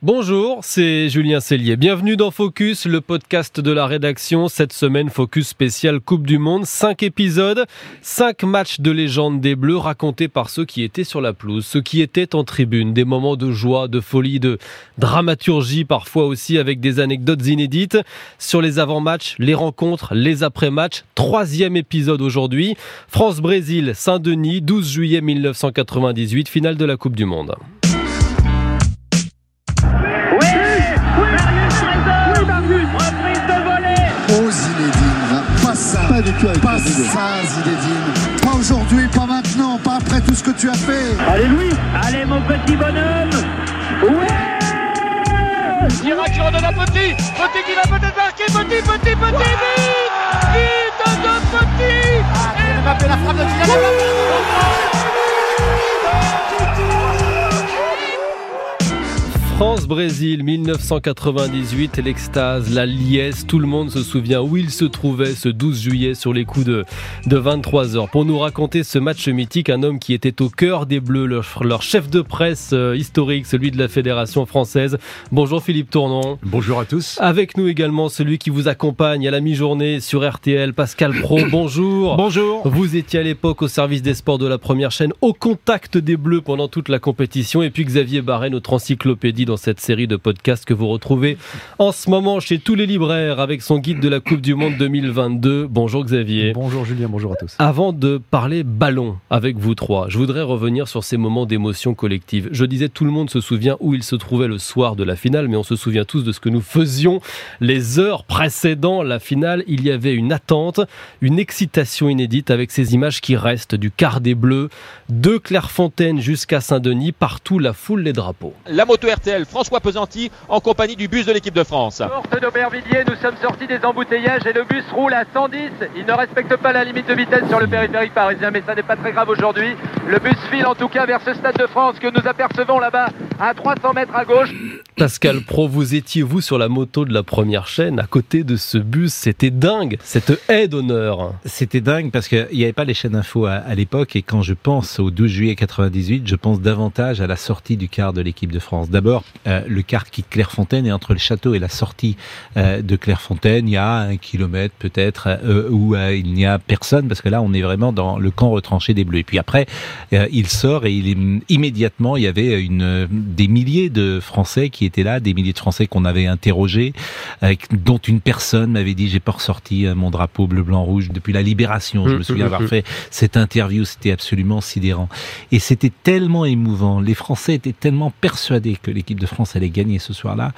Bonjour, c'est Julien Cellier. Bienvenue dans Focus, le podcast de la rédaction. Cette semaine, Focus spécial Coupe du Monde. Cinq épisodes, cinq matchs de légende des Bleus racontés par ceux qui étaient sur la pelouse, ceux qui étaient en tribune. Des moments de joie, de folie, de dramaturgie, parfois aussi avec des anecdotes inédites. Sur les avant-matchs, les rencontres, les après-matchs. Troisième épisode aujourd'hui. France-Brésil, Saint-Denis, 12 juillet 1998, finale de la Coupe du Monde. Pas ça, Zinedine. Pas aujourd'hui, pas maintenant, pas après tout ce que tu as fait. Allez, Louis Allez, mon petit bonhomme. Ouais. Chirac qui redonne à Petit. Petit qui va peut-être marquer. Petit, Petit, Petit, vite Vite de Petit. Ah, Mbappé, la frappe de Kylian France-Brésil 1998, l'extase, la liesse, tout le monde se souvient où il se trouvait ce 12 juillet sur les coups de, de 23h. Pour nous raconter ce match mythique, un homme qui était au cœur des Bleus, leur, chef de presse euh, historique, celui de la Fédération française. Bonjour Philippe Tournon. Bonjour à tous. Avec nous également celui qui vous accompagne à la mi-journée sur RTL, Pascal Pro. Bonjour. Bonjour. Vous étiez à l'époque au service des sports de la première chaîne, au contact des Bleus pendant toute la compétition. Et puis Xavier Barret, notre encyclopédie dans cette série de podcasts que vous retrouvez en ce moment chez tous les libraires avec son guide de la Coupe du Monde 2022. Bonjour Xavier. Bonjour Julien, bonjour à tous. Avant de parler ballon avec vous trois, je voudrais revenir sur ces moments d'émotion collective. Je disais tout le monde se souvient où il se trouvait le soir de la finale, mais on se souvient tous de ce que nous faisions les heures précédant la finale. Il y avait une attente, une excitation inédite avec ces images qui restent du quart des Bleus, de Clairefontaine jusqu'à Saint-Denis, partout la foule les drapeaux. La moto RTL François Pesanti en compagnie du bus de l'équipe de France. Porte d'Aubervilliers, nous sommes sortis des embouteillages et le bus roule à 110. Il ne respecte pas la limite de vitesse sur le périphérique parisien, mais ça n'est pas très grave aujourd'hui. Le bus file en tout cas vers ce stade de France que nous apercevons là-bas à 300 mètres à gauche. Pascal Pro, vous étiez vous sur la moto de la première chaîne à côté de ce bus. C'était dingue, cette haie d'honneur. C'était dingue parce qu'il n'y avait pas les chaînes info à, l'époque et quand je pense au 12 juillet 98, je pense davantage à la sortie du quart de l'équipe de France. D'abord, euh, le quart quitte Clairefontaine et entre le château et la sortie euh, de Clairefontaine, il y a un kilomètre peut-être euh, où il n'y a personne parce que là, on est vraiment dans le camp retranché des Bleus. Et puis après, il sort et il est immédiatement, il y avait une des milliers de Français qui étaient là, des milliers de Français qu'on avait interrogés, euh, dont une personne m'avait dit j'ai pas ressorti euh, mon drapeau bleu blanc rouge depuis la libération. Je me souviens avoir fait cette interview, c'était absolument sidérant et c'était tellement émouvant. Les Français étaient tellement persuadés que l'équipe de France allait gagner ce soir-là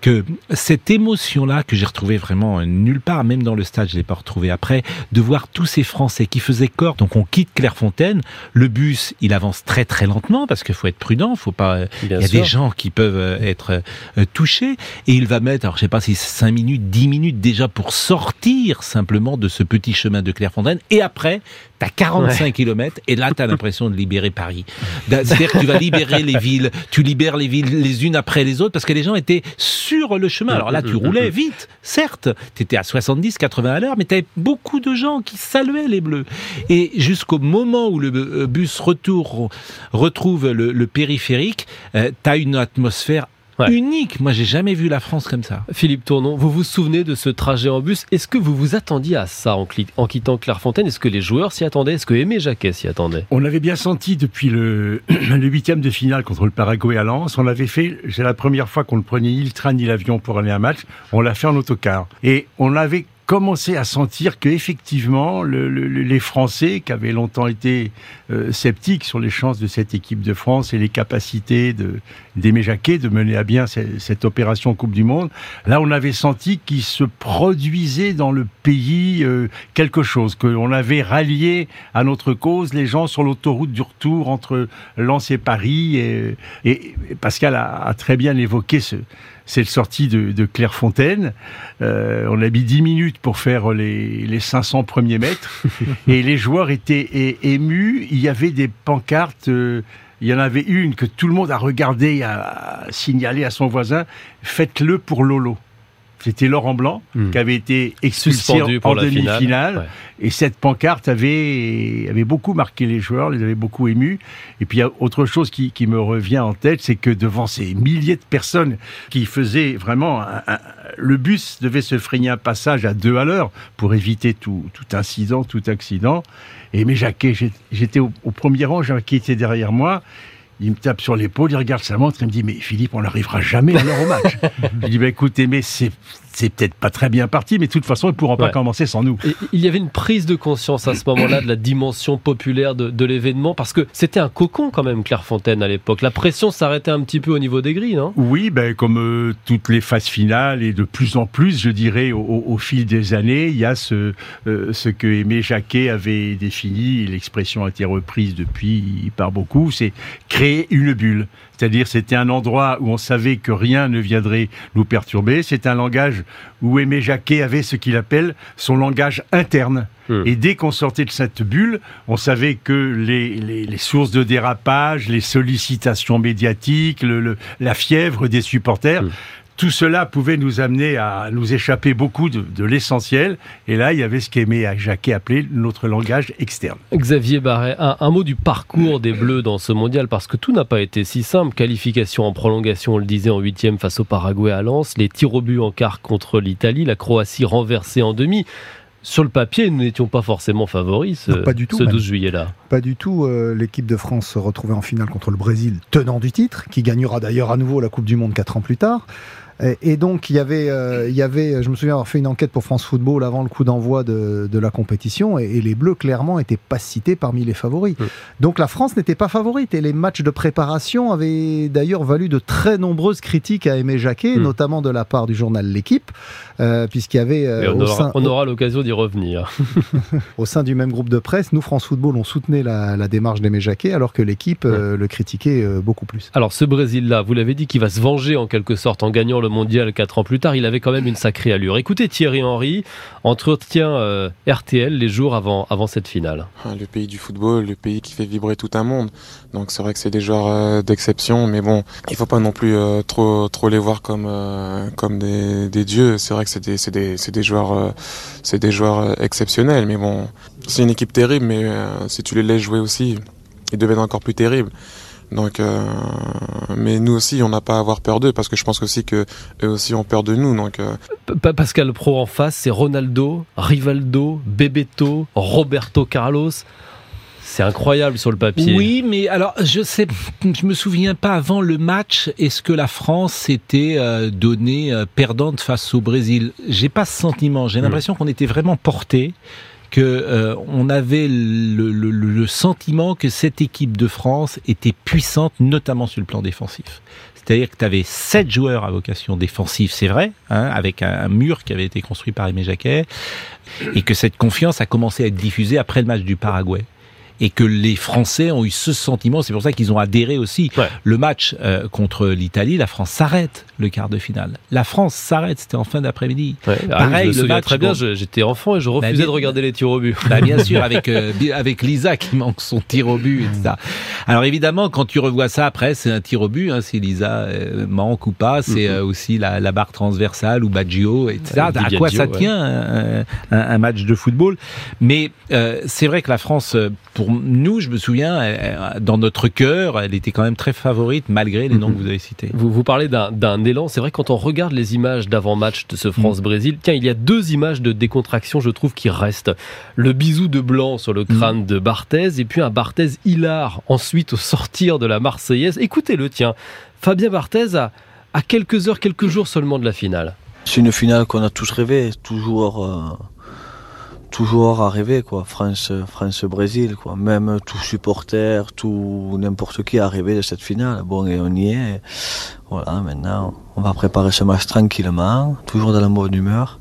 que cette émotion-là que j'ai retrouvée vraiment nulle part, même dans le stade, je l'ai pas retrouvée après, de voir tous ces Français qui faisaient corps. Donc on quitte Clairefontaine, le bus il avance très très lentement parce qu'il faut être prudent, faut pas. il y a des gens qui peuvent être euh, touché et il va mettre, alors je sais pas si 5 minutes, 10 minutes déjà pour sortir simplement de ce petit chemin de Clairefontaine et après T'as 45 km et là t'as l'impression de libérer Paris. C'est-à-dire que tu vas libérer les villes, tu libères les villes les unes après les autres parce que les gens étaient sur le chemin. Alors là tu roulais vite, certes, t'étais à 70, 80 à l'heure, mais t'avais beaucoup de gens qui saluaient les Bleus. Et jusqu'au moment où le euh, retour retrouve le, périphérique, euh, t'as une atmosphère unique. Moi, j'ai jamais vu la France comme ça. Philippe Tournon, vous vous souvenez de ce trajet en bus? Est-ce que vous vous attendiez à ça en, en quittant Clairefontaine? Est-ce que les joueurs s'y attendaient? Est-ce que Aimé Jacquet s'y attendait? On l'avait bien senti depuis le, huitième de finale contre le Paraguay à Lens. On l'avait fait, c'est la première fois qu'on ne prenait ni le train ni l'avion pour aller à un match. On l'a fait en autocar. Et on avait commençait à sentir que effectivement le, les Français qui avaient longtemps été euh, sceptiques sur les chances de cette équipe de France et les capacités d'Aimé Jacquet de mener à bien cette, opération Coupe du Monde, là on avait senti qu'il se produisait dans le pays euh, quelque chose, qu'on avait rallié à notre cause les gens sur l'autoroute du retour entre Lens et Paris et, et Pascal a, a très bien évoqué ce c'est le sortie de, de Clairefontaine. Euh, on a mis 10 minutes pour faire les, les 500 premiers mètres. et les joueurs étaient émus. Il y avait des pancartes. Euh, il y en avait une que tout le monde a regardé, a signalé à son voisin. Faites-le pour Lolo. C'était Laurent Blanc Hmm. qui avait été expulsé Suspendu en, demi-finale. finale. Ouais. Et cette pancarte avait, avait beaucoup marqué les joueurs, les avait beaucoup émus. Et puis il y a autre chose qui, qui me revient en tête, c'est que devant ces milliers de personnes qui faisaient vraiment... un- un- le bus devait se frayer un passage à deux à l'heure pour éviter tout, tout incident, tout accident. Et mes Jacquet, j'étais au, au premier rang, Jacquet était derrière moi. Il me tape sur l'épaule, il regarde sa montre, il me dit Mais Philippe, on n'arrivera jamais à l'heure au match. je dis bah, Écoutez, mais c'est c'est peut-être pas très bien parti, mais de toute façon, ils ne pourront pas commencer sans nous. Et il y avait une prise de conscience à ce moment-là de la dimension populaire de, de l'événement, parce que c'était un cocon quand même, Clairefontaine, à l'époque. La pression s'arrêtait un petit peu au niveau des grilles, non? Oui, ben, comme euh, toutes les phases finales et de plus en plus, je dirais, au, au- au fil des années, il y a ce, euh, ce que Aimé Jacquet avait défini, l'expression a été reprise depuis par beaucoup, c'est créer une bulle. C'est-à-dire, c'était un endroit où on savait que rien ne viendrait nous perturber. C'est un langage où Aimé Jacquet avait ce qu'il appelle son langage interne. Hmm. Et dès qu'on sortait de cette bulle, on savait que les, les- les sources de dérapage, les sollicitations médiatiques, le- le- la fièvre des supporters, Hmm. Tout cela pouvait nous amener à nous échapper beaucoup de, de l'essentiel. Et là, il y avait ce qu'Aimé Jacquet appelait notre langage externe. Xavier Barret, un, un mot du parcours des Bleus dans ce mondial, parce que tout n'a pas été si simple. Qualification en prolongation, on le disait, en huitième face au Paraguay à Lens, les tirs au but en quart contre l'Italie, la Croatie renversée en demi. Sur le papier, nous n'étions pas forcément favoris ce, Non, pas du tout, ce même. 12 juillet-là. Pas du tout. euh, L'équipe de France se retrouvait en finale contre le Brésil, tenant du titre, qui gagnera d'ailleurs à nouveau la Coupe du Monde quatre ans plus tard. Et, donc, il y, avait, euh, il y avait, je me souviens avoir fait une enquête pour France Football avant le coup d'envoi de, de la compétition, et, et les Bleus, clairement, n'étaient pas cités parmi les favoris. Donc, la France n'était pas favorite, et les matchs de préparation avaient d'ailleurs valu de très nombreuses critiques à Aimé Jacquet, Mm. notamment de la part du journal L'équipe, euh, puisqu'il y avait euh, on au aura, sein- on aura l'occasion d'y revenir. au sein du même groupe de presse, nous, France Football, on soutenait la, la démarche d'Aimé Jacquet, alors que l'équipe le critiquait beaucoup plus. Alors ce Brésil-là, vous l'avez dit, qui va se venger en quelque sorte en gagnant le mondial 4 ans plus tard, il avait quand même une sacrée allure. Écoutez Thierry Henry, entretien euh, RTL les jours avant, avant cette finale. Ah, Le pays du football, le pays qui fait vibrer tout un monde. Donc c'est vrai que c'est des joueurs euh, d'exception, mais bon, il faut pas non plus euh, trop trop les voir comme euh, comme des, dieux. C'est vrai que c'est des des des joueurs c'est des joueurs exceptionnels, mais bon, c'est une équipe terrible, mais si tu les laisses jouer aussi, ils deviennent encore plus terribles. Donc, euh, mais nous aussi, on n'a pas à avoir peur d'eux parce que je pense aussi que eux aussi ont peur de nous. Donc, euh, Pascal Pro en face, c'est Ronaldo, Rivaldo, Bebeto, Roberto Carlos. C'est incroyable sur le papier. Oui, mais alors je sais, je me souviens pas avant le match. Est-ce que la France s'était euh, donnée euh, perdante face au Brésil? J'ai pas ce sentiment. J'ai Hmm. l'impression qu'on était vraiment porté, que euh, on avait le, sentiment que cette équipe de France était puissante, notamment sur le plan défensif. C'est-à-dire que tu avais sept joueurs à vocation défensive, c'est vrai, hein, avec un, un mur qui avait été construit par Aimé Jacquet, et que cette confiance a commencé à être diffusée après le match du Paraguay. Et que les Français ont eu ce sentiment, c'est pour ça qu'ils ont adhéré aussi. Ouais. Le match euh, contre l'Italie, la France s'arrête le quart de finale. La France s'arrête, c'était en fin d'après-midi. Ouais, Pareil, Ah je le match très bien, je- j'étais enfant et je refusais bien- de regarder les tirs au but. Bah, bien sûr, avec, euh, avec Lisa qui manque son tir au but, etc. Alors évidemment, quand tu revois ça après, c'est un tir au but, hein, si Lisa euh, manque ou pas, c'est Mhm. euh, aussi la, la barre transversale ou Baggio, etc. À quoi ça tient un, un- un match de football? Mais c'est vrai que la France, euh, pour nous, je me souviens, euh, dans notre cœur, elle était quand même très favorite malgré les noms Mhm. que vous avez cités. Vous, vous parlez d'un d'un élan. C'est vrai, quand on regarde les images d'avant-match de ce France-Brésil, tiens, il y a deux images de décontraction, je trouve, qui restent. Le bisou de blanc sur le crâne de Barthez et puis un Barthez hilar ensuite au sortir de la Marseillaise. Écoutez-le, tiens. Fabien Barthez a, à quelques heures, quelques jours seulement de la finale. C'est une finale qu'on a tous rêvé, toujours, euh, toujours à rêver quoi. France, France Brésil quoi. Même tout supporter, tout n'importe qui a de cette finale. Bon et on y est. Voilà, maintenant on va préparer ce match tranquillement, toujours dans la bonne humeur.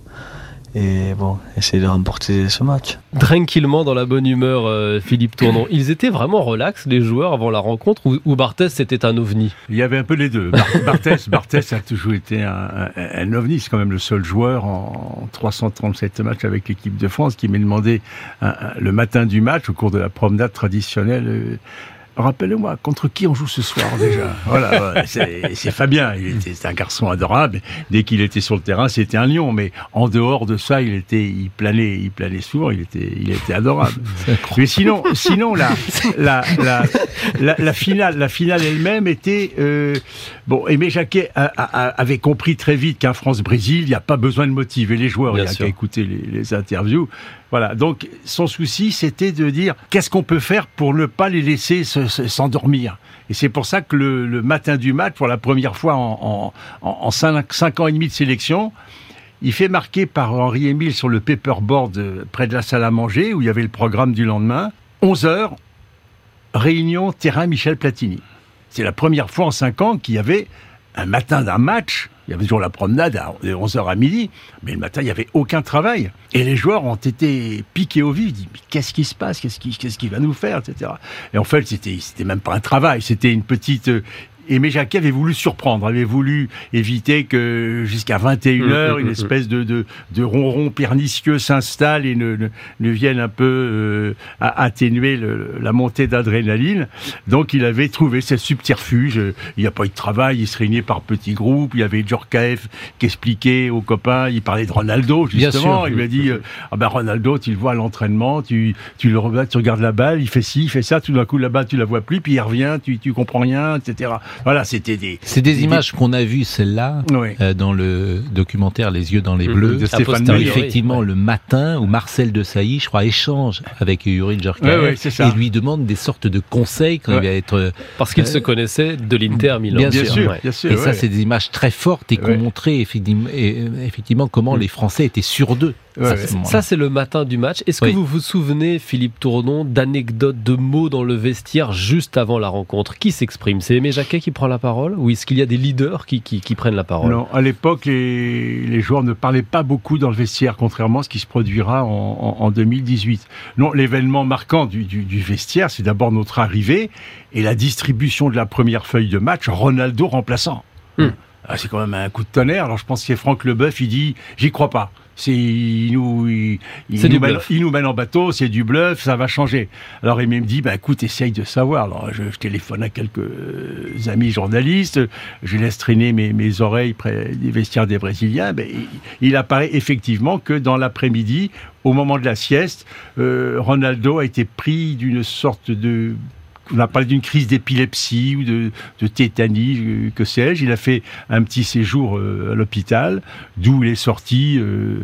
Et bon, essayer de remporter ce match. Tranquillement, dans la bonne humeur, euh, Philippe Tournon. Ils étaient vraiment relax, les joueurs, avant la rencontre, ou, Barthez, c'était un ovni? Il y avait un peu les deux. Bar- Barthès, Barthès a toujours été un, un, un ovni. C'est quand même le seul joueur en 337 matchs avec l'équipe de France qui m'est demandé un- un- le matin du match, au cours de la promenade traditionnelle, euh, rappelez-moi, contre qui on joue ce soir déjà Voilà, c'est Fabien. Il était un garçon adorable. Dès qu'il était sur le terrain, c'était un lion. Mais en dehors de ça, il était, il planait, il planait souvent. Il était, il était adorable. Mais sinon, sinon la, la, la, la, finale, la finale elle-même était euh, bon. Aimé Jacquet avait compris très vite qu'un France-Brésil, il n'y a pas besoin de motiver les joueurs. il n'y a qu'à écouter les, les interviews. Voilà. Donc son souci, c'était de dire qu'est-ce qu'on peut faire pour ne pas les laisser s'endormir? Et c'est pour ça que le, matin du match, pour la première fois en, en, cinq, ans et demi de sélection, il fait marquer par Henri Émile sur le paperboard euh, près de la salle à manger, où il y avait le programme du lendemain, 11 heures, réunion terrain Michel Platini. C'est la première fois en cinq ans qu'il y avait un matin d'un match il y avait toujours la promenade à 11h à midi, mais le matin, il n'y avait aucun travail. Et les joueurs ont été piqués au vif. Ils disent, mais qu'est-ce qui se passe? Qu'est-ce qu'il va nous faire? Etc. Et en fait, c'était même pas un travail. C'était une petite Aimé Jacquet avait voulu surprendre, avait voulu éviter que jusqu'à 21h, mmh, mmh, une mmh, espèce de, de, de ronron pernicieux s'installe et ne, ne, vienne un peu euh, atténuer la montée d'adrénaline. Donc il avait trouvé ce subterfuge. Il n'y a pas eu de travail, il se réunissait par petits groupes. Il y avait Djorkaeff qui expliquait aux copains, il parlait de Ronaldo justement. Il lui a dit, euh, ah ben Ronaldo, tu le vois à l'entraînement, tu, tu le regardes, tu regardes la balle, il fait ci, il fait ça, tout d'un coup la balle tu la vois plus, puis il revient, tu, tu comprends rien, etc. Voilà, c'était des. C'est des, images qu'on a vues, celle-là, euh, dans le documentaire Les yeux dans les bleus. De Stéphane Effectivement, le matin où Marcel de Sailly, je crois, échange avec Yuri Djorkaeff et lui demande des sortes de conseils quand il va être. Parce qu'il se connaissait de l'Inter Milan. Bien, sûr, bien sûr. Et ça, c'est des images très fortes et qu'on montrait effectivement, effectivement comment mm. les Français étaient sûrs d'eux. Ça, c'est le matin du match. Est-ce que vous vous souvenez, Philippe Tournon, d'anecdotes, de mots dans le vestiaire juste avant la rencontre? Qui s'exprime? C'est Aimé Jacquet qui prend la parole? Ou est-ce qu'il y a des leaders qui, qui, prennent la parole? Non, à l'époque, les, les, joueurs ne parlaient pas beaucoup dans le vestiaire, contrairement à ce qui se produira en, en, 2018. Non, l'événement marquant du, du, du vestiaire, c'est d'abord notre arrivée et la distribution de la première feuille de match, Ronaldo remplaçant. Hmm. Ah, c'est quand même un coup de tonnerre. Alors je pense que Franck Leboeuf, il dit, j'y crois pas. C'est il nous, il, nous mène, il, nous mène, en bateau, c'est du bluff, ça va changer. Alors il me dit, bah écoute, essaye de savoir. Alors je, téléphone à quelques amis journalistes, je laisse traîner mes, mes oreilles près des vestiaires des Brésiliens. Ben, il, apparaît effectivement que dans l'après-midi, au moment de la sieste, euh, Ronaldo a été pris d'une sorte de on a parlé d'une crise d'épilepsie ou de, tétanie, euh, que sais-je. Il a fait un petit séjour euh, à l'hôpital, d'où il est sorti euh,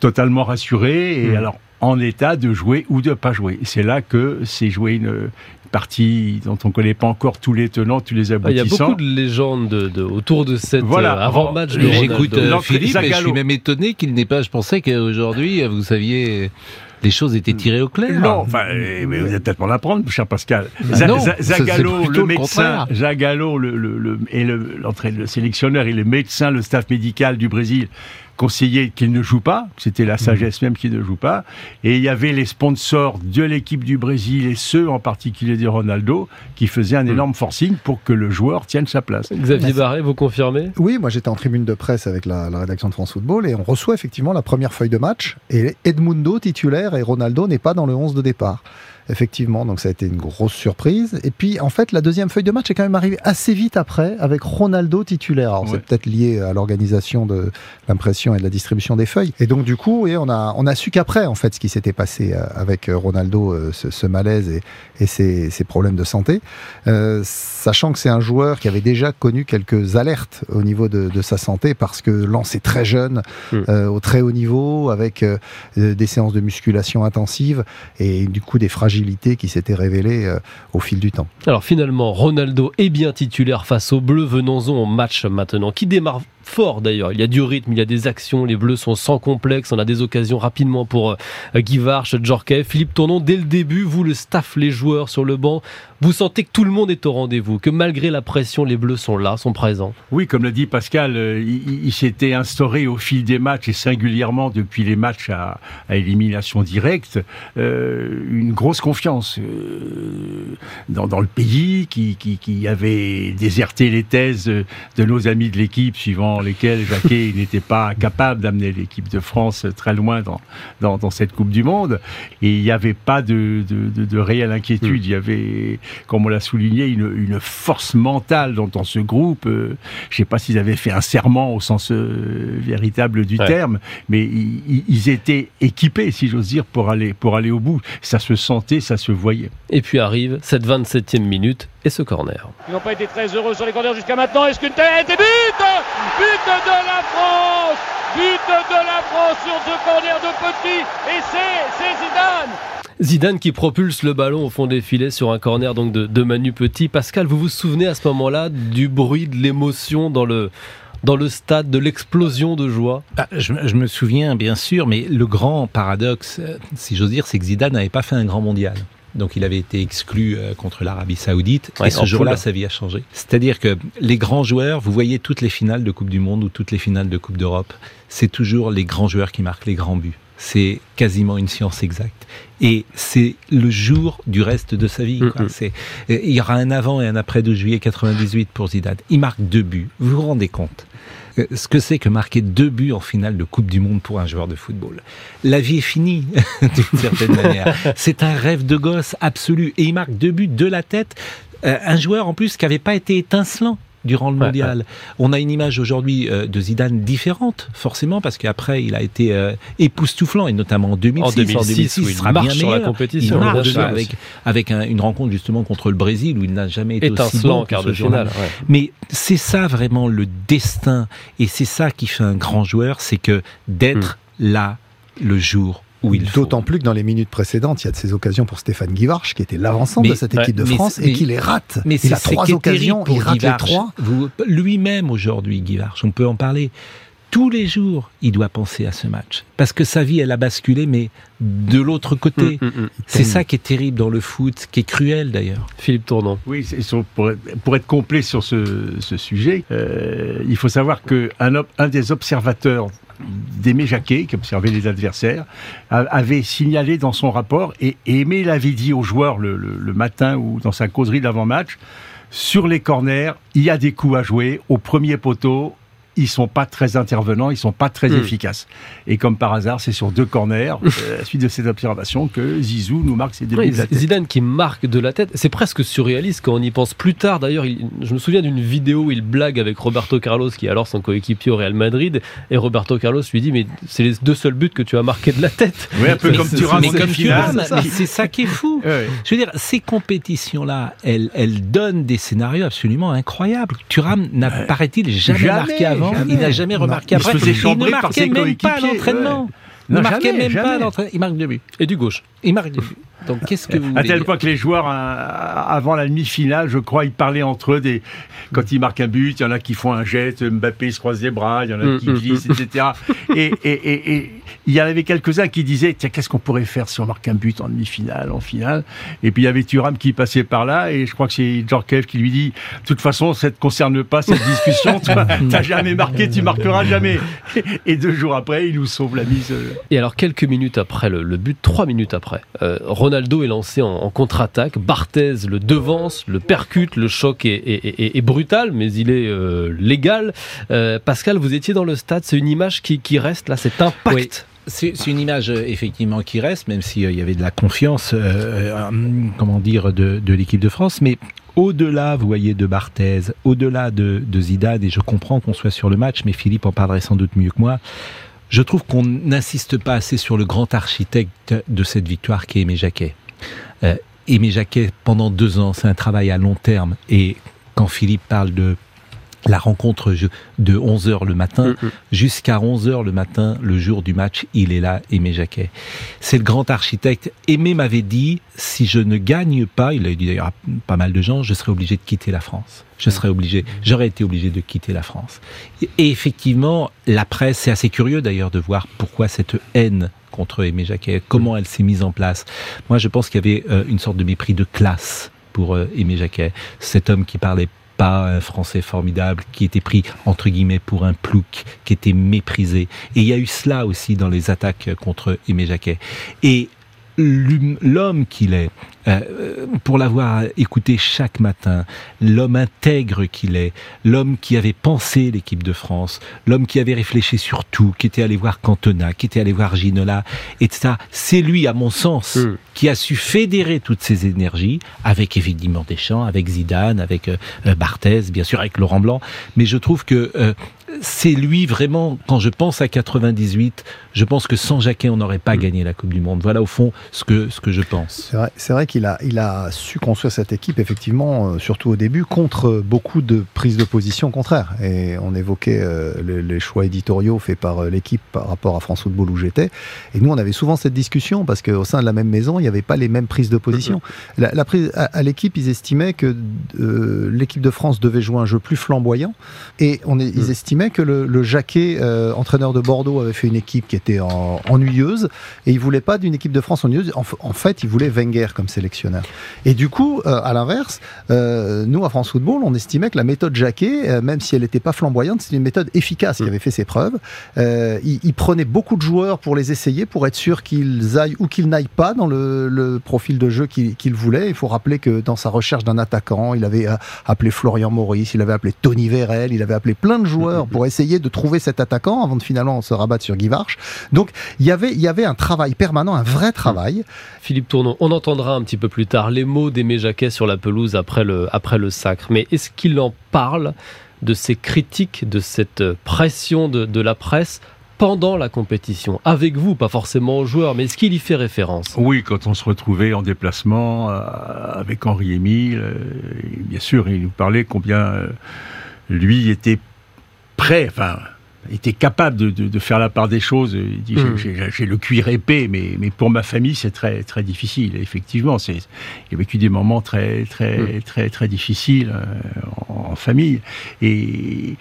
totalement rassuré et hmm. alors en état de jouer ou de pas jouer. C'est là que c'est joué une, partie dont on ne connaît pas encore tous les tenants, tous les aboutissants. Ah, il y a beaucoup de légendes de, autour de cette voilà. avant-match. J'écoute Philippe, et je suis même étonné qu'il n'ait pas. Je pensais qu'aujourd'hui, vous saviez les choses étaient tirées au clair. Non, enfin, mais vous êtes peut-être pour l'apprendre, cher Pascal. Zagallo, le médecin, Zagallo, le, le, le, et le, le sélectionneur et le médecin, le staff médical du Brésil conseillé qu'il ne joue pas, c'était la sagesse même qui ne joue pas, et il y avait les sponsors de l'équipe du Brésil et ceux en particulier de Ronaldo qui faisaient un énorme forcing pour que le joueur tienne sa place. Xavier Barré, vous confirmez? Oui, moi j'étais en tribune de presse avec la, la, rédaction de France Football et on reçoit effectivement la première feuille de match et Edmundo titulaire et Ronaldo n'est pas dans le 11 de départ effectivement. Donc ça a été une grosse surprise. Et puis en fait, la deuxième feuille de match est quand même arrivée assez vite après, avec Ronaldo titulaire. Alors c'est peut-être lié à l'organisation de l'impression et de la distribution des feuilles. Et donc du coup, on a on a su qu'après en fait ce qui s'était passé euh, avec euh, Ronaldo, euh, ce, malaise et, et ses, problèmes de santé, sachant que c'est un joueur qui avait déjà connu quelques alertes au niveau de, sa santé parce que lancé très jeune, hmm. au très haut niveau, avec des séances de musculation intensive et du coup des fragilités qui s'était révélée euh, au fil du temps. Alors finalement, Ronaldo est bien titulaire face aux Bleus. Venons-en au match maintenant, qui démarre fort d'ailleurs. Il y a du rythme, il y a des actions, les Bleus sont sans complexe, on a des occasions rapidement pour euh, Guy Varche, Philippe Tournon, dès le début, vous le staff, les joueurs sur le banc, vous sentez que tout le monde est au rendez-vous, que malgré la pression, les Bleus sont là, sont présents. Oui, comme l'a dit Pascal, euh, il, s'était instauré au fil des matchs et singulièrement depuis les matchs à, élimination directe, euh, une grosse confiance dans, le pays qui avait déserté les thèses de nos amis de l'équipe suivant dans lesquels Jacquet n'était pas capable d'amener l'équipe de France très loin dans, dans, dans, cette Coupe du Monde. Et il n'y avait pas de, de, de, réelle inquiétude. Mm. Il y avait, comme on l'a souligné, une, une, force mentale dans, dans ce groupe. je ne sais pas s'ils avaient fait un serment au sens véritable du terme, mais ils, ils, étaient équipés, si j'ose dire, pour aller, pour aller au bout. Ça se sentait, ça se voyait. Et puis arrive cette 27e minute et ce corner. Ils n'ont pas été très heureux sur les corners jusqu'à maintenant. Est-ce qu'une tête et but But de la France But de la France sur ce corner de Petit et c'est Zidane Zidane qui propulse le ballon au fond des filets sur un corner donc de, de Manu Petit. Pascal, vous vous souvenez à ce moment-là du bruit, de l'émotion dans le, dans le stade, de l'explosion de joie? Ah, je, je, me souviens bien sûr, mais le grand paradoxe, si j'ose dire, c'est que Zidane n'avait pas fait un grand mondial. Donc il avait été exclu euh, contre l'Arabie Saoudite. et ce jour-là, sa vie a changé. C'est-à-dire que les grands joueurs, vous voyez toutes les finales de Coupe du Monde ou toutes les finales de Coupe d'Europe, c'est toujours les grands joueurs qui marquent les grands buts. C'est quasiment une science exacte. Et c'est le jour du reste de sa vie. Quoi. Mm-hmm. Il y aura un avant et un après de juillet 98 pour Zidane. Il marque deux buts. Vous vous rendez compte? euh, ce que c'est que marquer deux buts en finale de Coupe du Monde pour un joueur de football. La vie est finie, d'une certaine manière. C'est un rêve de gosse absolu. Et il marque deux buts de la tête. Euh, un joueur en plus qui n'avait pas été étincelant durant le mondial. On a une image aujourd'hui euh, de Zidane différente, forcément, parce qu'après, il a été euh, époustouflant, et notamment en 2006. En 2006, il sera bien meilleur. la compétition. Il marche avec, avec une rencontre justement contre le Brésil, où il n'a jamais été aussi bon en quart de finale. Mais c'est ça vraiment le destin, et c'est ça qui fait un grand joueur, c'est que d'être hmm. là le jour D'autant plus que dans les minutes précédentes, il y a de ces occasions pour Stéphane Guivarch, qui était l'avancement de cette équipe de France, et qui les rate. Mais il a trois occasions, il rate les trois. Lui-même aujourd'hui, Guivarch, on peut en parler. Tous les jours, il doit penser à ce match. Parce que sa vie, elle a basculé, mais de l'autre côté. Mm, mm, mm. C'est ça qui est terrible dans le foot, qui est cruel d'ailleurs. Philippe Tournant. Oui, pour, pour, être complet sur ce, ce sujet, euh, il faut savoir qu'un un des observateurs d'Aimé Jacquet, qui observait les adversaires, avait signalé dans son rapport, et Aimé l'avait dit aux joueurs le, matin ou dans sa causerie d'avant-match, sur les corners, il y a des coups à jouer au premier poteau, ils sont pas très intervenants, ils sont pas très hmm. efficaces. Et comme par hasard, c'est sur deux corners, euh, suite de cette observation, que Zizou nous marque ses débuts de la tête. Zidane qui marque de la tête, c'est presque surréaliste quand on y pense plus tard. D'ailleurs, je me souviens d'une vidéo où il blague avec Roberto Carlos, qui est alors son coéquipier au Real Madrid, et Roberto Carlos lui dit mais c'est les deux seuls buts que tu as marqués de la tête. Oui, un peu comme Thuram. Mais comme c'est ça qui est fou. Je veux dire, ces compétitions-là, elles, elles donnent des scénarios absolument incroyables. Thuram n'a, paraît-il, jamais, marqué avant il n'a jamais remarqué après. Il, il ne marquait même pas l'entraînement. Il ne marquait même pas l'entraînement. Il marque deux buts. Et du gauche. Il marque deux buts. Donc qu'est-ce que vous À tel point que les joueurs, hein, avant la demi-finale, je crois, ils parlaient entre eux des. Quand ils marquent un but, il y en a qui font un jet, Mbappé se croise les bras, il y en a mm, qui mm, glissent, mm. etc. Et, et, et, et, il y en avait quelques-uns qui disaient tiens, qu'est-ce qu'on pourrait faire si on marque un but en demi-finale, en finale? Et puis il y avait Thuram qui passait par là, et je crois que c'est Djorkaeff qui lui dit de toute façon, ça ne te concerne pas cette discussion, tu n'as jamais marqué, tu marqueras jamais. Et deux jours après, il nous sauve la mise. Et alors, quelques minutes après le, but, trois minutes après, euh, Ronaldo est lancé en, contre-attaque. Barthez le devance, le percute. Le choc est, brutal, mais il est euh, légal. Euh, Pascal, vous étiez dans le stade. C'est une image qui, reste là, cet impact. C'est une image effectivement qui reste, même s'il y avait de la confiance, comment dire, de, l'équipe de France. Mais au-delà, vous voyez, de Barthez, au-delà de, de Zidane, et je comprends qu'on soit sur le match, mais Philippe en parlerait sans doute mieux que moi. Je trouve qu'on n'insiste pas assez sur le grand architecte de cette victoire qui est Aimé Jacquet. Euh, Aimé Jacquet, pendant deux ans, c'est un travail à long terme. Et quand Philippe parle de la rencontre de 11h le matin mm, mm. jusqu'à 11h le matin, le jour du match, il est là, Aimé Jacquet. C'est le grand architecte. Aimé m'avait dit, si je ne gagne pas, il a dit d'ailleurs à pas mal de gens, je serais obligé de quitter la France. Je serais obligé, j'aurais été obligé de quitter la France. Et effectivement, la presse, c'est assez curieux d'ailleurs de voir pourquoi cette haine contre Aimé Jacquet, comment elle s'est mise en place. Moi, je pense qu'il y avait euh, une sorte de mépris de classe pour euh, Aimé Jacquet, cet homme qui parlait pas un Français formidable, qui était pris entre guillemets pour un plouc, qui était méprisé. Et il y a eu cela aussi dans les attaques contre Aimé Jacquet. Et l'homme qu'il est, euh, pour l'avoir écouté chaque matin, l'homme intègre qu'il est, l'homme qui avait pensé l'équipe de France, l'homme qui avait réfléchi sur tout, qui était allé voir Cantona, qui était allé voir Ginola, et ça, c'est lui, à mon sens, hmm. qui a su fédérer toutes ces énergies, avec évidemment Deschamps, avec Zidane, avec euh, euh, Barthez, bien sûr, avec Laurent Blanc, mais je trouve que c'est lui vraiment, quand je pense à 98, je pense que sans Jacquet, on n'aurait pas mm. gagné la Coupe du Monde. Voilà au fond ce que, ce que je pense. C'est vrai, vrai qu'il a, il a su construire cette équipe, effectivement, euh, surtout au début, contre beaucoup de prises de position contraires. Et on évoquait euh, les, choix éditoriaux faits par euh, l'équipe par rapport à France Football où j'étais. Et nous, on avait souvent cette discussion parce qu'au sein de la même maison, il n'y avait pas les mêmes prises de position. La, prise, à, l'équipe, ils estimaient que l'équipe de France devait jouer un jeu plus flamboyant. Et on, ils mm. Estimaient que le, le Jacquet, entraîneur de Bordeaux, avait fait une équipe qui était ennuyeuse et il voulait pas d'une équipe de France ennuyeuse. En, fait, il voulait Wenger comme sélectionneur. Et du coup, euh, à l'inverse, euh, nous à France Football, on estimait que la méthode Jacquet, euh, même si elle n'était pas flamboyante, c'était une méthode efficace. Il avait fait ses preuves. Il, prenait beaucoup de joueurs pour les essayer, pour être sûr qu'ils aillent ou qu'ils n'aillent pas dans le, profil de jeu qu'il voulait. Il faut rappeler que dans sa recherche d'un attaquant, il avait appelé Florian Maurice, il avait appelé Tony Vérel, il avait appelé plein de joueurs pour essayer de trouver cet attaquant avant de finalement se rabattre sur Guy Varche. Donc il y avait, il y avait un travail permanent, un vrai travail. Philippe Tournon, on entendra un petit peu plus tard les mots d'Aimé Jacquet sur la pelouse après le, après le sacre. Mais est-ce qu'il en parle de ces critiques, de cette pression de, la presse pendant la compétition? Avec vous, pas forcément aux joueurs, mais est-ce qu'il y fait référence? Oui, quand on se retrouvait en déplacement euh, avec Henri Émile, euh, bien sûr, il nous parlait combien euh, lui était prêt, enfin était capable de, de, faire la part des choses. Il dit hmm. j'ai le cuir épais, mais, mais pour ma famille c'est très très difficile. effectivement, c'est il a vécu des moments très très hmm. très très, difficiles euh, en, famille. Et,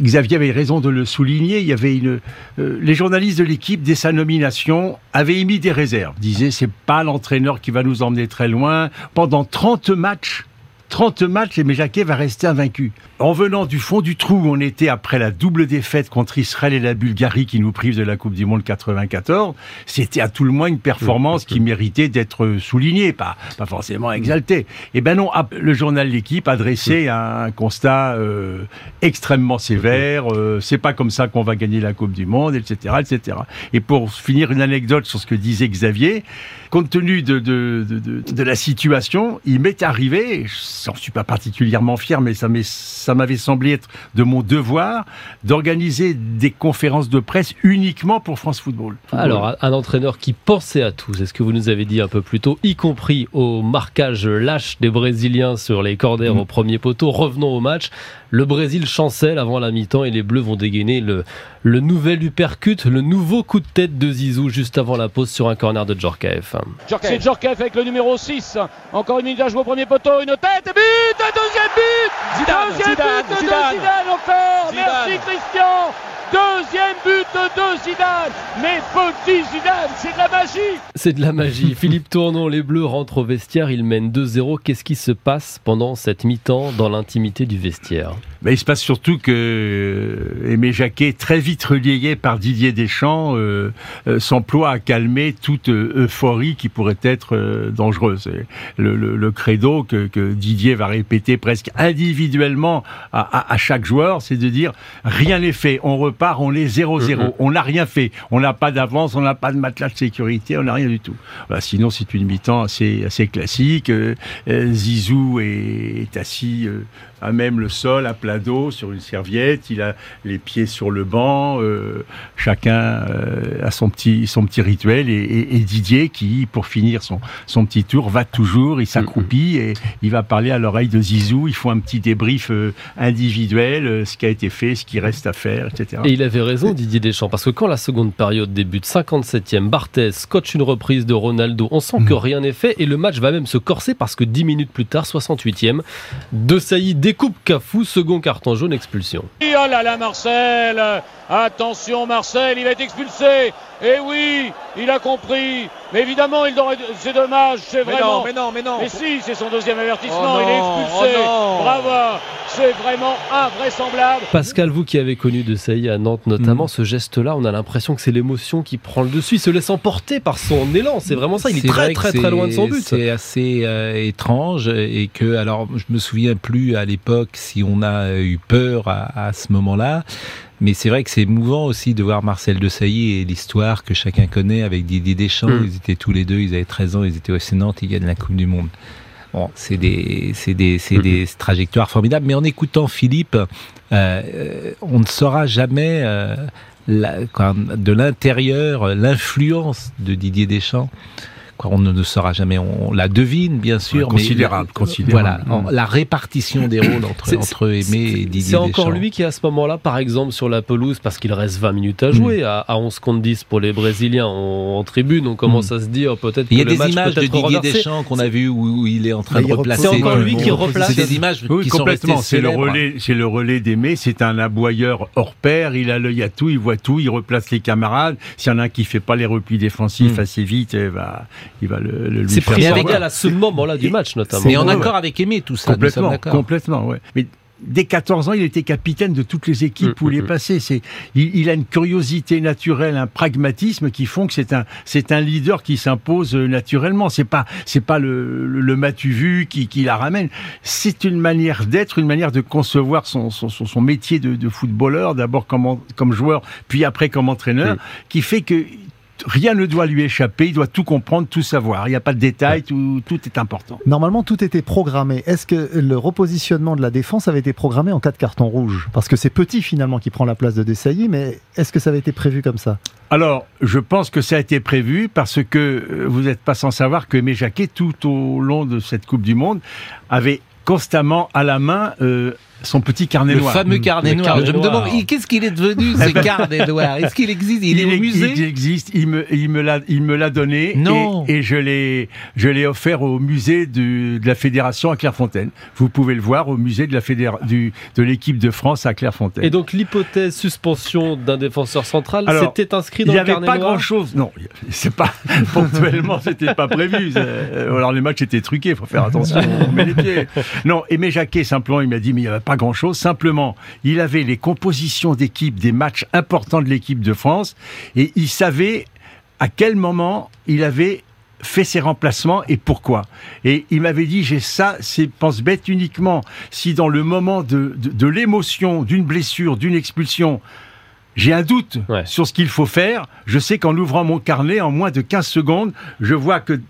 Xavier avait raison de le souligner. Il y avait une euh, les journalistes de l'équipe dès sa nomination avaient émis des réserves. Disaient c'est pas l'entraîneur qui va nous emmener très loin. Pendant 30 matchs 30 matchs et Jacquet va rester invaincu. En venant du fond du trou où on était après la double défaite contre Israël et la Bulgarie qui nous prive de la Coupe du Monde 94, c'était à tout le moins une performance qui méritait d'être soulignée, pas, pas forcément exaltée. Et eh ben non, le journal L'équipe a dressé un constat euh, extrêmement sévère, euh, c'est pas comme ça qu'on va gagner la Coupe du Monde, etc., etc. Et pour finir, une anecdote sur ce que disait Xavier, compte tenu de, de, de, de la situation, il m'est arrivé, j'en suis pas particulièrement fier, mais ça m'avait semblé être de mon devoir d'organiser des conférences de presse uniquement pour France Football. Alors, un entraîneur qui pensait à tout, c'est ce que vous nous avez dit un peu plus tôt, y compris au marquage lâche des Brésiliens sur les corners mm. au premier poteau. Revenons au match. Le Brésil chancelle avant la mi-temps et les Bleus vont dégainer le, le nouvel uppercut, le nouveau coup de tête de Zizou juste avant la pause sur un corner de Djorkaeff. C'est Djorkaeff avec le numéro 6. Encore une minute à jouer au premier poteau, une tête, et but, un deuxième but Zidane, Deuxième Zidane, but Zidane. de Zidane encore Merci Christian Deuxième but de Zidane Mais petit Zidane, c'est de la magie C'est de la magie. Philippe Tournon, les Bleus rentrent au vestiaire, ils mènent 2-0. Qu'est-ce qui se passe pendant cette mi-temps dans l'intimité du vestiaire? Ben, Il se passe surtout que euh, Aimé Jacquet, très vite relié par Didier Deschamps, euh, euh, s'emploie à calmer toute euphorie qui pourrait être dangereuse. Le, le, credo que, que, Didier va répéter presque individuellement à, à, à chaque joueur, c'est de dire rien n'est fait, on part, on est 0-0. Mm-hmm. On n'a rien fait. On n'a pas d'avance, on n'a pas de matelas de sécurité, on n'a rien du tout. sinon, c'est une mi-temps assez, assez classique. Euh, euh, Zizou est, assis euh, à même le sol, à plat dos, sur une serviette. Il a les pieds sur le banc. chacun a son petit, son petit rituel. Et, Didier, qui, pour finir son, son petit tour, va toujours, il s'accroupit et il va parler à l'oreille de Zizou. Il faut un petit débrief individuel, ce qui a été fait, ce qui reste à faire, etc. Et il avait raison, Didier Deschamps, parce que quand la seconde période débute, 57e, Barthez scotche une reprise de Ronaldo, on sent que mhm. rien n'est fait et le match va même se corser parce que 10 minutes plus tard, 68e, De Sailly découpe Cafou, second carton jaune, expulsion. Oh Attention Marcel, il va être expulsé. Et oui, il a compris. Mais évidemment, il c'est dommage, c'est vraiment. Mais non, mais non, mais non. Mais si, c'est son deuxième avertissement, oh il est expulsé. Oh Bravo, c'est vraiment invraisemblable. Pascal, vous qui avez connu de Sailly à Nantes notamment, mm. ce geste-là, on a l'impression que c'est l'émotion qui prend le dessus, il se laisse emporter par son élan. C'est vraiment ça, il est, très très très loin de son but. C'est assez euh, étrange et que, alors, je me souviens plus à l'époque si on a eu peur à, à ce moment-là. Mais c'est vrai que c'est émouvant aussi de voir Marcel de Sailly et l'histoire que chacun connaît avec Didier Deschamps. Mm. Ils étaient tous les deux, ils avaient 13 ans, ils étaient au Nantes, ils gagnent la Coupe du Monde. Bon, c'est des, c'est des, c'est mm. des trajectoires formidables. Mais en écoutant Philippe, euh, euh on ne saura jamais euh, la, de l'intérieur l'influence de Didier Deschamps on ne, saura jamais, on la devine bien sûr, considérable, mais considérable. Voilà, la répartition des rôles entre, entre Aimé et Didier C'est encore lui qui à ce moment-là, par exemple sur la pelouse, parce qu'il reste 20 minutes à jouer, mm. à, 11 contre 10 pour les Brésiliens en, tribune, on commence mm. à se dire peut-être que Il y a des images de Didier Deschamps qu'on a vu où, il est en train de replacer. C'est encore lui qui replace. C'est des images qui complètement. C'est le relais, c'est le relais d'Aimé. C'est un aboyeur hors pair. Il a l'œil à tout, il voit tout, il replace les camarades. S'il y en a un qui fait pas les replis défensifs mm. assez vite, eh ben, il va le c'est primordial à ce moment-là du match, notamment. Mais en accord avec Aimé, tout ça. Complètement, complètement, ouais. Mais dès 14 ans, il était capitaine de toutes les équipes mm, où il est mm, mm. passé. C'est, il, a une curiosité naturelle, un pragmatisme qui font que c'est un, c'est un leader qui s'impose naturellement. C'est pas, c'est pas le, le, matu vu qui, qui la ramène. C'est une manière d'être, une manière de concevoir son, son, son métier de, de footballeur, d'abord comme, comme joueur, puis après comme entraîneur, qui fait que rien ne doit lui échapper, il doit tout comprendre, tout savoir. Il n'y a pas de détails, tout, tout, est important. Normalement, tout était programmé. Est-ce que le repositionnement de la défense avait été programmé en cas de carton rouge Parce que c'est Petit finalement qui prend la place de Desailly, mais est-ce que ça avait été prévu comme ça? Alors, je pense que ça a été prévu parce que euh, vous n'êtes pas sans savoir que Aimé Jacquet, tout au long de cette Coupe du Monde, avait constamment à la main euh, son petit carnet noir. Le fameux carnet noir. je me demande, qu'est-ce qu'il est devenu ce carnet noir? Est-ce qu'il existe? Il, est au musée Il existe. Il me, il me l'a, il me l'a donné. Non. Et, je l'ai, je l'ai offert au musée de, de, la fédération à Clairefontaine. Vous pouvez le voir au musée de du, de l'équipe de France à Clairefontaine. Et donc l'hypothèse suspension d'un défenseur central, c'était inscrit dans le carnet noir? Il n'y avait pas grand chose. Non, c'est pas ponctuellement, c'était pas prévu. Euh, alors les matchs étaient truqués. Il faut faire attention. On met les pieds. Non. Aimé Jacquet simplement, il m'a dit, mais il y avait pas grand-chose. Simplement, il avait les compositions d'équipe des matchs importants de l'équipe de France et il savait à quel moment il avait fait ses remplacements et pourquoi. Et il m'avait dit, j'ai ça, c'est pense bête uniquement si dans le moment de, de, l'émotion, d'une blessure, d'une expulsion, j'ai un doute sur ce qu'il faut faire. Je sais qu'en ouvrant mon carnet, en moins de 15 secondes, je vois que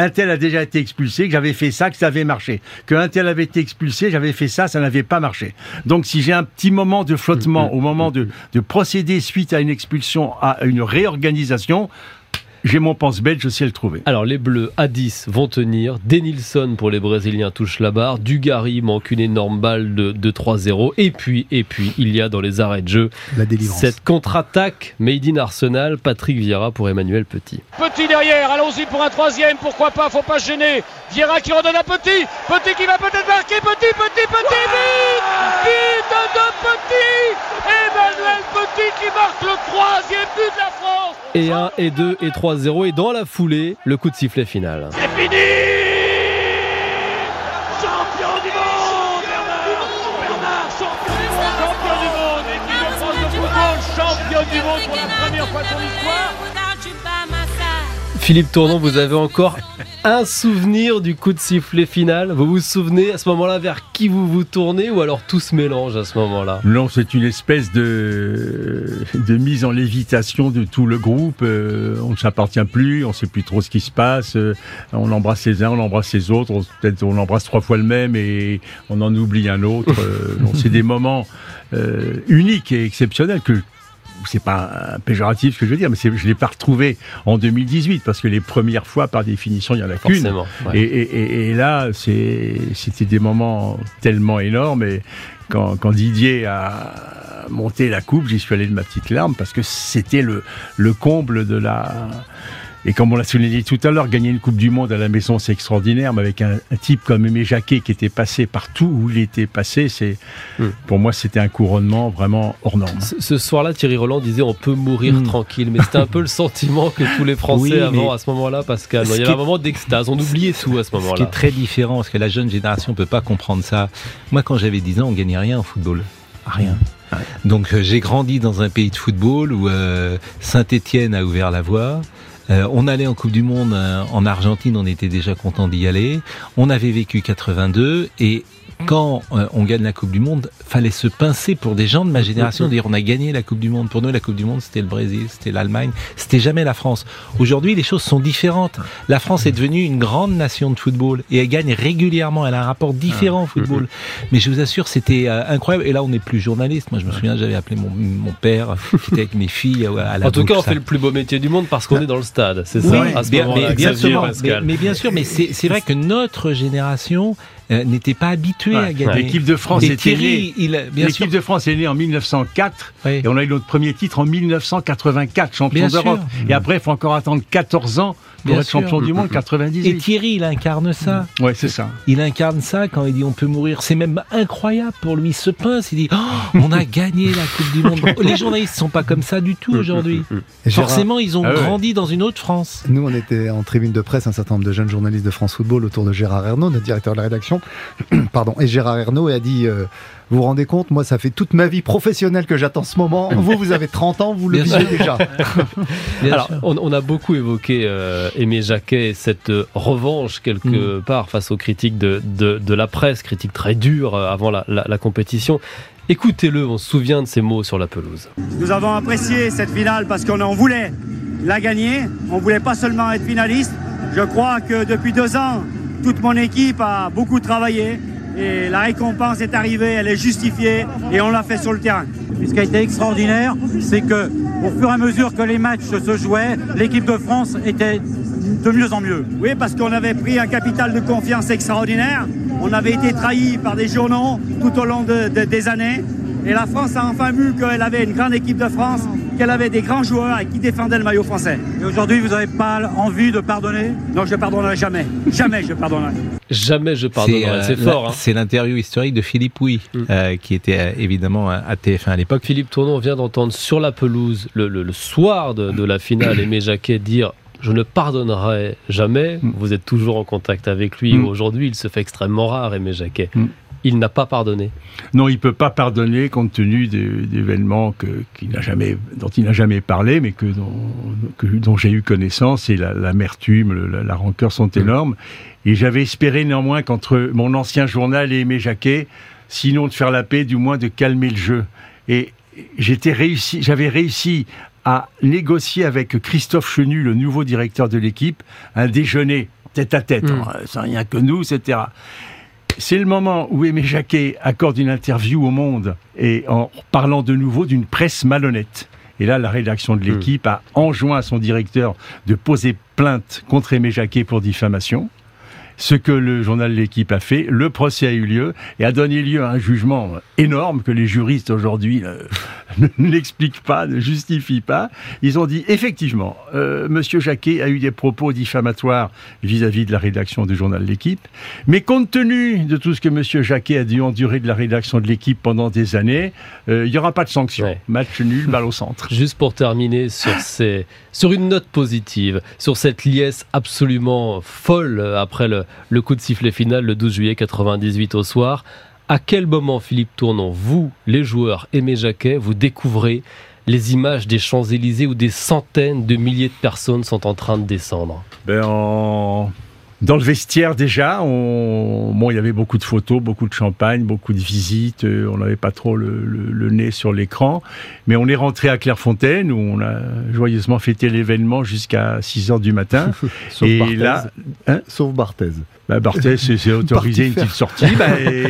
un tel a déjà été expulsé, que j'avais fait ça, que ça avait marché. Que un tel avait été expulsé, j'avais fait ça, ça n'avait pas marché. Donc si j'ai un petit moment de flottement mm, mm, au moment de, de procéder suite à une expulsion, à une réorganisation, j'ai mon pense-bête, je sais le trouver. Alors les Bleus à 10 vont tenir. Denilson pour les Brésiliens touche la barre. Dugarry manque une énorme balle de, de 3-0. Et puis, et puis, il y a dans les arrêts de jeu la cette contre-attaque made in Arsenal. Patrick Vieira pour Emmanuel Petit. Petit derrière, allons-y pour un troisième. Pourquoi pas, faut pas se gêner. Vieira qui redonne à Petit. Petit qui va peut-être marquer. Petit, petit, petit, vite Vite de Petit Emmanuel Petit qui marque le troisième but de la France. Et 1, et 2, et 3 0 et dans la foulée, le coup de sifflet final. C'est fini. Champion du monde. Bernard champion du monde. Champion du monde Équipe de France de football, champion du monde pour la première fois de son histoire Philippe Tournon, vous avez encore un souvenir du coup de sifflet final Vous vous souvenez à ce moment-là vers qui vous vous tournez ou alors tout se mélange à ce moment-là? Non, c'est une espèce de, de mise en lévitation de tout le groupe. Euh, on ne s'appartient plus, on ne sait plus trop ce qui se passe. Euh, on embrasse les uns, on embrasse les autres. Peut-être on embrasse trois fois le même et on en oublie un autre. Euh, c'est des moments uniques et exceptionnels que c'est pas péjoratif ce que je veux dire, mais je l'ai pas retrouvé en 2018 parce que les premières fois, par définition, il y en a qu'une. Et, là, c'était des moments tellement énormes. Et quand, Didier a monté la coupe, j'y suis allé de ma petite larme parce que c'était le, le comble de la Et comme on l'a souligné tout à l'heure, gagner une Coupe du Monde à la maison, c'est extraordinaire, mais avec un, un, type comme Aimé Jacquet qui était passé partout où il était passé, c'est, mm. pour moi, c'était un couronnement vraiment hors norme. Ce, ce soir-là, Thierry Roland disait on peut mourir mm. tranquille, mais c'était un peu le sentiment que tous les Français oui, avant à ce moment-là, Pascal. Il y avait un moment d'extase, on oubliait tout à ce moment-là. Ce qui est très différent, parce que la jeune génération ne peut pas comprendre ça. Moi, quand j'avais 10 ans, on gagnait rien au football. Rien. Donc euh, j'ai grandi dans un pays de football où euh, Saint-Étienne a ouvert la voie. Euh, on allait en Coupe du Monde euh, en Argentine, on était déjà content d'y aller. On avait vécu 82 et quand euh, on gagne la Coupe du Monde, fallait se pincer pour des gens de ma génération, dire on a gagné la Coupe du Monde. Pour nous, la Coupe du Monde, c'était le Brésil, c'était l'Allemagne, c'était jamais la France. Aujourd'hui, les choses sont différentes. La France est devenue une grande nation de football et elle gagne régulièrement. Elle a un rapport différent au football. Mais je vous assure, c'était euh, incroyable. Et là, on n'est plus journaliste. Moi, je me souviens, j'avais appelé mon, mon, père qui était avec mes filles à la En tout cas, on fait le plus beau métier du monde parce qu'on est dans le stade. C'est ça. Oui, bien, mais, bien sûr, mais, mais bien sûr, mais c'est vrai que notre génération euh, n'était pas habitué ouais, à gagner. L'équipe de France était née. L'équipe de France est née en 1904 oui. et on a eu notre premier titre en 1984, champion d'Europe. Et après, il faut encore attendre 14 ans pour Bien être sûr. champion du monde 98. Et Thierry, il incarne ça. Ouais, c'est ça. Il incarne ça quand il dit on peut mourir. C'est même incroyable pour lui. Il se pince, il dit oh, on a gagné la Coupe du Monde. Les journalistes sont pas comme ça du tout aujourd'hui. Forcément, ils ont ah ouais. grandi dans une autre France. Nous, on était en tribune de presse, un certain nombre de jeunes journalistes de France Football autour de Gérard Ernaud, notre directeur de la rédaction. Pardon. Et Gérard Ernaud a dit. Euh, vous vous rendez compte, moi, ça fait toute ma vie professionnelle que j'attends ce moment. Vous, vous avez 30 ans, vous le vivez déjà. Alors, on, on, a beaucoup évoqué euh, Aimé Jacquet, cette euh, revanche quelque mm. part face aux critiques de, de, de, la presse, critiques très dures euh, avant la, la, la compétition. Écoutez-le, on se souvient de ces mots sur la pelouse. Nous avons apprécié cette finale parce qu'on en voulait la gagner. On voulait pas seulement être finaliste. Je crois que depuis deux ans, toute mon équipe a beaucoup travaillé et la récompense est arrivée, elle est justifiée et on l'a fait sur le terrain. Ce qui a été extraordinaire, c'est que au fur et à mesure que les matchs se jouaient, l'équipe de France était de mieux en mieux. Oui, parce qu'on avait pris un capital de confiance extraordinaire. On avait été trahi par des journaux tout au long de, de, des années. Et la France a enfin vu qu'elle avait une grande équipe de France, qu'elle avait des grands joueurs et qui défendaient le maillot français. Et aujourd'hui, vous n'avez pas envie de pardonner? Non, je ne pardonnerai jamais. Jamais je pardonnerai. Jamais je pardonnerai. C'est euh, fort. Hein. C'est l'interview historique de Philippe Pouy, mm. euh, qui était euh, évidemment à TF1 à l'époque. Philippe Tournon vient d'entendre sur la pelouse, le, le, le soir de, de, la finale, Aimé Jacquet dire je ne pardonnerai jamais. Mm. Vous êtes toujours en contact avec lui. Mm. Aujourd'hui, il se fait extrêmement rare, Aimé Jacquet. Mm il n'a pas pardonné. Non, il peut pas pardonner compte tenu d'événements jamais, dont il n'a jamais parlé, mais que dont, que, dont j'ai eu connaissance. Et l'amertume, la, la, la, rancœur sont énormes. Et j'avais espéré néanmoins qu'entre mon ancien journal et Aimé Jacquet, sinon de faire la paix, du moins de calmer le jeu. Et j'étais réussi, j'avais réussi à négocier avec Christophe Chenu, le nouveau directeur de l'équipe, un déjeuner tête à tête, mmh. hein, sans rien que nous, etc c'est le moment où Aimé Jacquet accorde une interview au Monde et en parlant de nouveau d'une presse malhonnête. Et là, la rédaction de l'équipe mmh. a enjoint à son directeur de poser plainte contre Aimé Jacquet pour diffamation ce que le journal L'équipe a fait. Le procès a eu lieu et a donné lieu à un jugement énorme que les juristes aujourd'hui euh, n'expliquent pas, ne justifient pas. Ils ont dit effectivement, euh, Monsieur Jacquet a eu des propos diffamatoires vis-à-vis -vis de la rédaction du journal L'équipe, mais compte tenu de tout ce que Monsieur Jacquet a dû endurer de la rédaction de l'équipe pendant des années, euh, il n'y aura pas de sanction. Ouais. Match nul, balle au centre. Juste pour terminer sur, ces, sur une note positive, sur cette liesse absolument folle après le, le coup de sifflet final le 12 juillet 98 au soir. À quel moment, Philippe Tournon, vous, les joueurs, Aimé Jacquet, vous découvrez les images des Champs-Élysées où des centaines de milliers de personnes sont en train de descendre? Ben en... Dans le vestiaire déjà, on... bon, il y avait beaucoup de photos, beaucoup de champagne, beaucoup de visites. Euh, on n'avait pas trop le, le, le nez sur l'écran, mais on est rentré à Clairefontaine où on a joyeusement fêté l'événement jusqu'à 6 heures du matin. Sauf et Barthez. là, hein? Sauf Barthez. Bah, Barthès s'est autorisé une petite sortie, bah,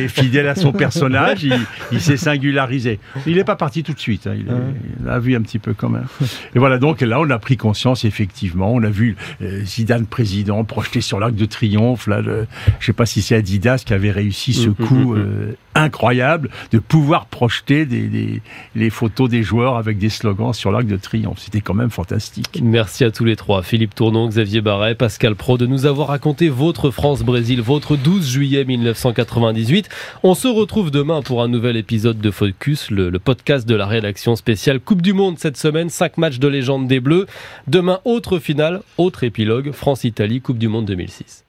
fidèle à son personnage, il, il s'est singularisé. Il n'est pas parti tout de suite, hein, il, est, il, a vu un petit peu quand même. Et voilà, donc là, on a pris conscience, effectivement, on a vu euh, Zidane président projeté sur l'arc de triomphe, là, le, je ne sais pas si c'est Adidas qui avait réussi ce coup euh, incroyable de pouvoir projeter des, les photos des joueurs avec des slogans sur l'arc de triomphe. C'était quand même fantastique. Merci à tous les trois, Philippe Tournon, Xavier Barret, Pascal Pro, de nous avoir raconté votre France-Brésil, votre 12 juillet 1998. On se retrouve demain pour un nouvel épisode de Focus, le, le podcast de la rédaction spéciale Coupe du Monde cette semaine, 5 matchs de légende des Bleus. Demain, autre finale, autre épilogue, France-Italie, Coupe du Monde 2006.